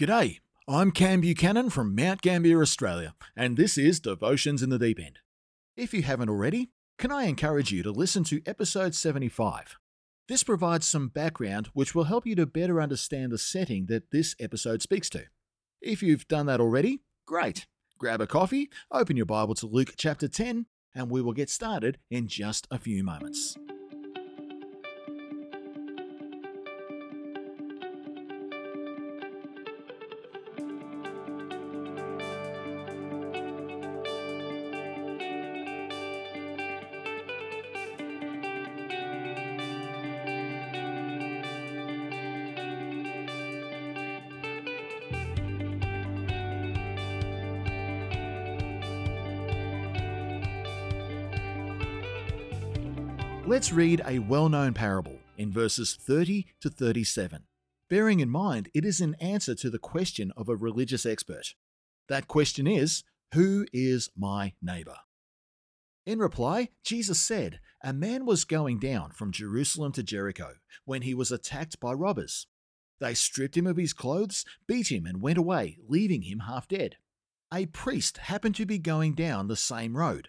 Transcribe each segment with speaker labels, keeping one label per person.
Speaker 1: G'day, I'm Cam Buchanan from Mount Gambier, Australia, and this is Devotions in the Deep End. If you haven't already, can I encourage you to listen to episode 75? This provides some background which will help you to better understand the setting that this episode speaks to. If you've done that already, great. Grab a coffee, open your Bible to Luke chapter 10, and we will get started in just a few moments. Let's read a well known parable in verses 30 to 37, bearing in mind it is an answer to the question of a religious expert. That question is Who is my neighbor? In reply, Jesus said, A man was going down from Jerusalem to Jericho when he was attacked by robbers. They stripped him of his clothes, beat him, and went away, leaving him half dead. A priest happened to be going down the same road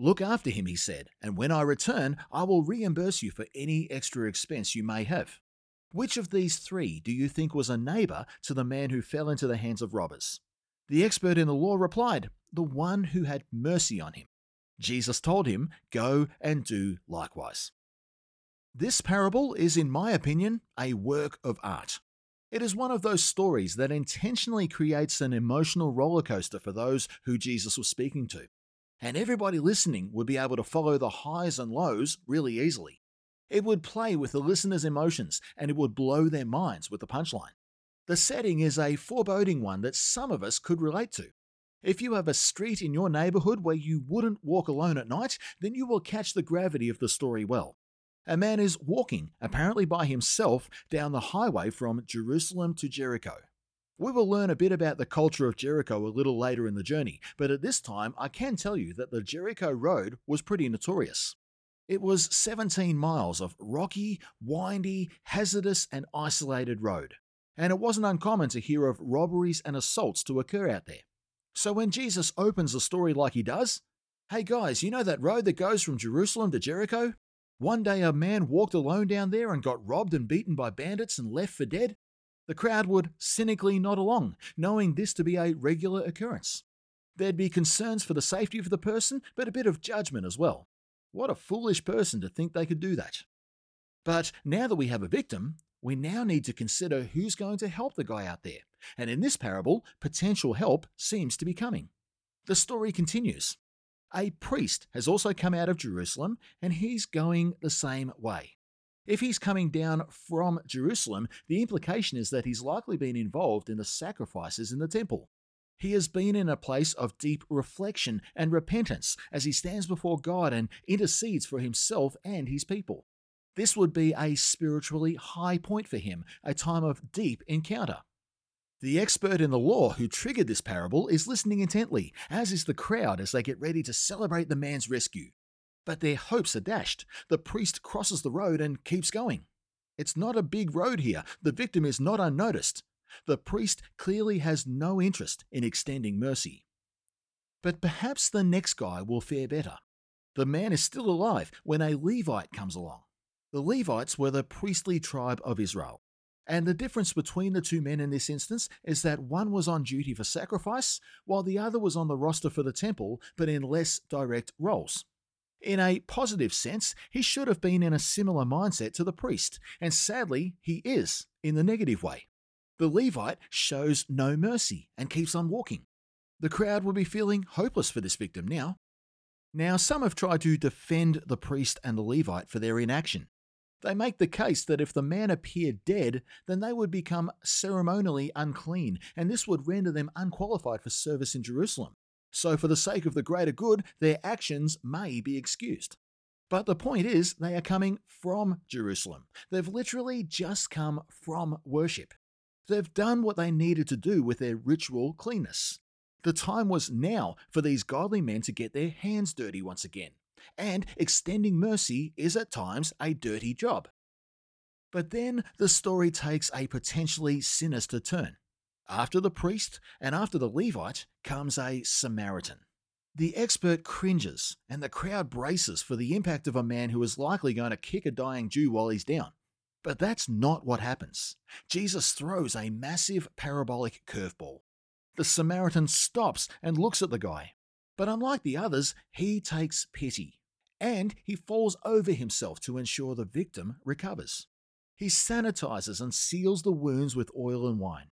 Speaker 1: Look after him, he said, and when I return, I will reimburse you for any extra expense you may have. Which of these three do you think was a neighbor to the man who fell into the hands of robbers? The expert in the law replied, The one who had mercy on him. Jesus told him, Go and do likewise. This parable is, in my opinion, a work of art. It is one of those stories that intentionally creates an emotional roller coaster for those who Jesus was speaking to and everybody listening would be able to follow the highs and lows really easily. It would play with the listener's emotions and it would blow their minds with the punchline. The setting is a foreboding one that some of us could relate to. If you have a street in your neighborhood where you wouldn't walk alone at night, then you will catch the gravity of the story well. A man is walking, apparently by himself, down the highway from Jerusalem to Jericho. We will learn a bit about the culture of Jericho a little later in the journey, but at this time I can tell you that the Jericho Road was pretty notorious. It was 17 miles of rocky, windy, hazardous, and isolated road, and it wasn't uncommon to hear of robberies and assaults to occur out there. So when Jesus opens the story like he does, hey guys, you know that road that goes from Jerusalem to Jericho? One day a man walked alone down there and got robbed and beaten by bandits and left for dead. The crowd would cynically nod along, knowing this to be a regular occurrence. There'd be concerns for the safety of the person, but a bit of judgment as well. What a foolish person to think they could do that. But now that we have a victim, we now need to consider who's going to help the guy out there. And in this parable, potential help seems to be coming. The story continues. A priest has also come out of Jerusalem, and he's going the same way. If he's coming down from Jerusalem, the implication is that he's likely been involved in the sacrifices in the temple. He has been in a place of deep reflection and repentance as he stands before God and intercedes for himself and his people. This would be a spiritually high point for him, a time of deep encounter. The expert in the law who triggered this parable is listening intently, as is the crowd as they get ready to celebrate the man's rescue. But their hopes are dashed. The priest crosses the road and keeps going. It's not a big road here. The victim is not unnoticed. The priest clearly has no interest in extending mercy. But perhaps the next guy will fare better. The man is still alive when a Levite comes along. The Levites were the priestly tribe of Israel. And the difference between the two men in this instance is that one was on duty for sacrifice, while the other was on the roster for the temple, but in less direct roles. In a positive sense, he should have been in a similar mindset to the priest, and sadly, he is in the negative way. The Levite shows no mercy and keeps on walking. The crowd will be feeling hopeless for this victim now. Now, some have tried to defend the priest and the Levite for their inaction. They make the case that if the man appeared dead, then they would become ceremonially unclean, and this would render them unqualified for service in Jerusalem. So, for the sake of the greater good, their actions may be excused. But the point is, they are coming from Jerusalem. They've literally just come from worship. They've done what they needed to do with their ritual cleanness. The time was now for these godly men to get their hands dirty once again and extending mercy is at times a dirty job. But then the story takes a potentially sinister turn. After the priest and after the Levite comes a Samaritan. The expert cringes, and the crowd braces for the impact of a man who is likely going to kick a dying Jew while he's down. But that's not what happens. Jesus throws a massive parabolic curveball. The Samaritan stops and looks at the guy, but unlike the others, he takes pity. And he falls over himself to ensure the victim recovers. He sanitizes and seals the wounds with oil and wine.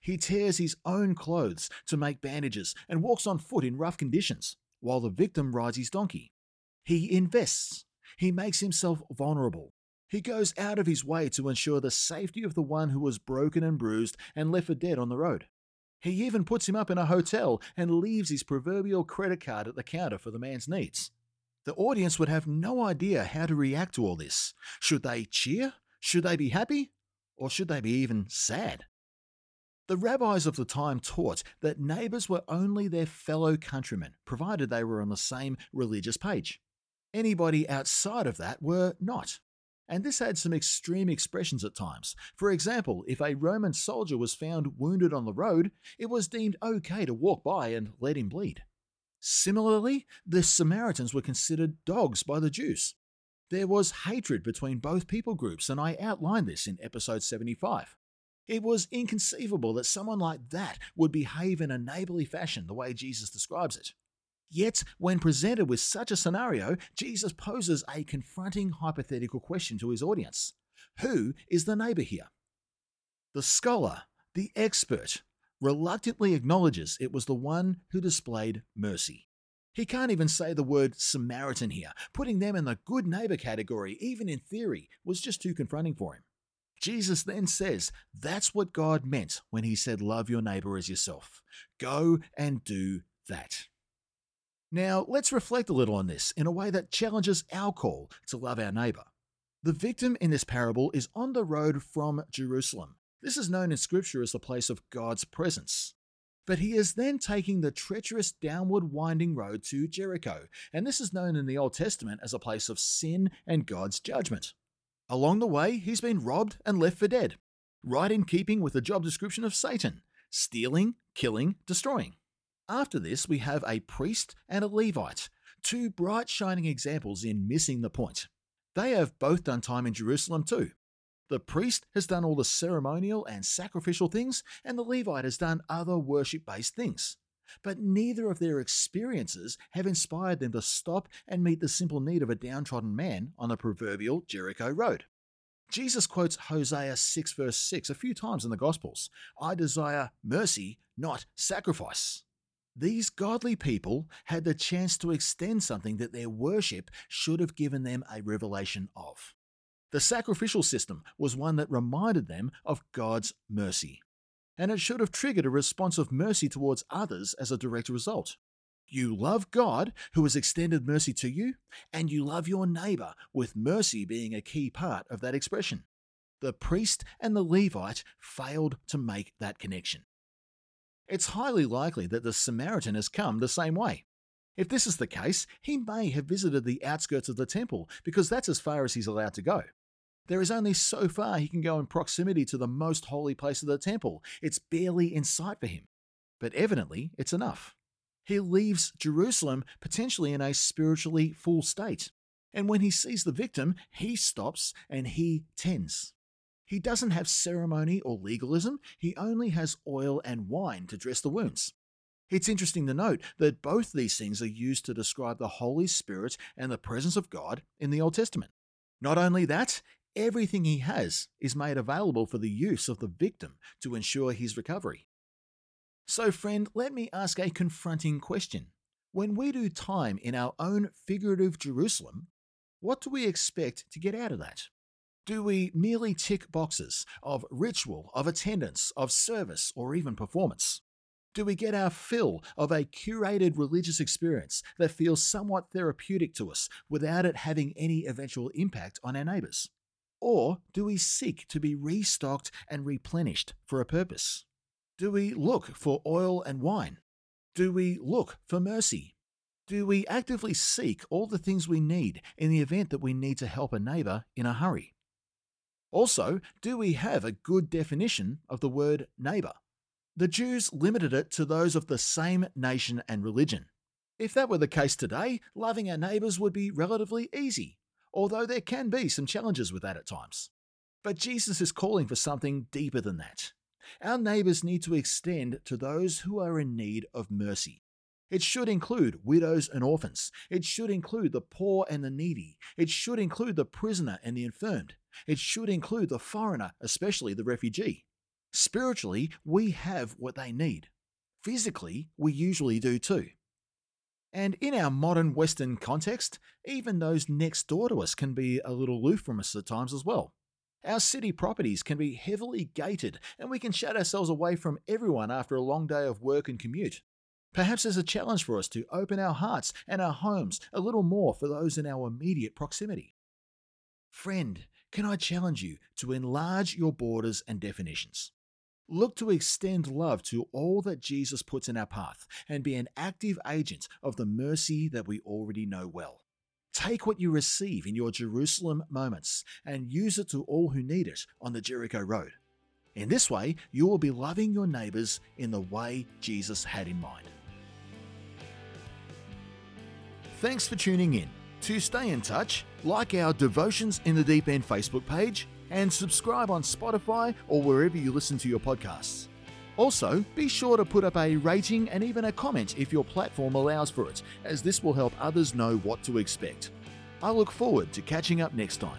Speaker 1: He tears his own clothes to make bandages and walks on foot in rough conditions, while the victim rides his donkey. He invests. He makes himself vulnerable. He goes out of his way to ensure the safety of the one who was broken and bruised and left for dead on the road. He even puts him up in a hotel and leaves his proverbial credit card at the counter for the man's needs. The audience would have no idea how to react to all this. Should they cheer? Should they be happy? Or should they be even sad? The rabbis of the time taught that neighbours were only their fellow countrymen, provided they were on the same religious page. Anybody outside of that were not and this had some extreme expressions at times. For example, if a Roman soldier was found wounded on the road, it was deemed okay to walk by and let him bleed. Similarly, the Samaritans were considered dogs by the Jews. There was hatred between both people groups, and I outlined this in episode 75. It was inconceivable that someone like that would behave in a neighborly fashion the way Jesus describes it. Yet, when presented with such a scenario, Jesus poses a confronting hypothetical question to his audience Who is the neighbor here? The scholar, the expert, reluctantly acknowledges it was the one who displayed mercy. He can't even say the word Samaritan here. Putting them in the good neighbor category, even in theory, was just too confronting for him. Jesus then says that's what God meant when he said, Love your neighbor as yourself. Go and do that. Now, let's reflect a little on this in a way that challenges our call to love our neighbour. The victim in this parable is on the road from Jerusalem. This is known in Scripture as the place of God's presence. But he is then taking the treacherous downward winding road to Jericho, and this is known in the Old Testament as a place of sin and God's judgment. Along the way, he's been robbed and left for dead, right in keeping with the job description of Satan stealing, killing, destroying. After this, we have a priest and a Levite, two bright shining examples in missing the point. They have both done time in Jerusalem too. The priest has done all the ceremonial and sacrificial things, and the Levite has done other worship based things. But neither of their experiences have inspired them to stop and meet the simple need of a downtrodden man on the proverbial Jericho road. Jesus quotes Hosea 6, verse 6 a few times in the Gospels I desire mercy, not sacrifice. These godly people had the chance to extend something that their worship should have given them a revelation of. The sacrificial system was one that reminded them of God's mercy, and it should have triggered a response of mercy towards others as a direct result. You love God, who has extended mercy to you, and you love your neighbor, with mercy being a key part of that expression. The priest and the Levite failed to make that connection it's highly likely that the Samaritan has come the same way. If this is the case, he may have visited the outskirts of the temple because that's as far as he's allowed to go. There is only so far he can go in proximity to the most holy place of the temple. It's barely in sight for him. But evidently, it's enough. He leaves Jerusalem potentially in a spiritually full state. And when he sees the victim, he stops and he tends. He doesn't have ceremony or legalism, he only has oil and wine to dress the wounds. It's interesting to note that both these things are used to describe the Holy Spirit and the presence of God in the Old Testament. Not only that, everything he has is made available for the use of the victim to ensure his recovery. So, friend, let me ask a confronting question. When we do time in our own figurative Jerusalem, what do we expect to get out of that? Do we merely tick boxes of ritual, of attendance, of service, or even performance? Do we get our fill of a curated religious experience that feels somewhat therapeutic to us without it having any eventual impact on our neighbours? Or do we seek to be restocked and replenished for a purpose? Do we look for oil and wine? Do we look for mercy? Do we actively seek all the things we need in the event that we need to help a neighbour in a hurry? Also, do we have a good definition of the word neighbour? The Jews limited it to those of the same nation and religion. If that were the case today, loving our neighbours would be relatively easy, although there can be some challenges with that at times. But Jesus is calling for something deeper than that. Our neighbours need to extend to those who are in need of mercy. It should include widows and orphans. It should include the poor and the needy. It should include the prisoner and the infirmed. It should include the foreigner, especially the refugee. Spiritually, we have what they need. Physically, we usually do too. And in our modern Western context, even those next door to us can be a little aloof from us at times as well. Our city properties can be heavily gated, and we can shut ourselves away from everyone after a long day of work and commute. Perhaps there's a challenge for us to open our hearts and our homes a little more for those in our immediate proximity. Friend, can I challenge you to enlarge your borders and definitions? Look to extend love to all that Jesus puts in our path and be an active agent of the mercy that we already know well. Take what you receive in your Jerusalem moments and use it to all who need it on the Jericho Road. In this way, you will be loving your neighbours in the way Jesus had in mind. Thanks for tuning in. To stay in touch, like our Devotions in the Deep End Facebook page and subscribe on Spotify or wherever you listen to your podcasts. Also, be sure to put up a rating and even a comment if your platform allows for it, as this will help others know what to expect. I look forward to catching up next time.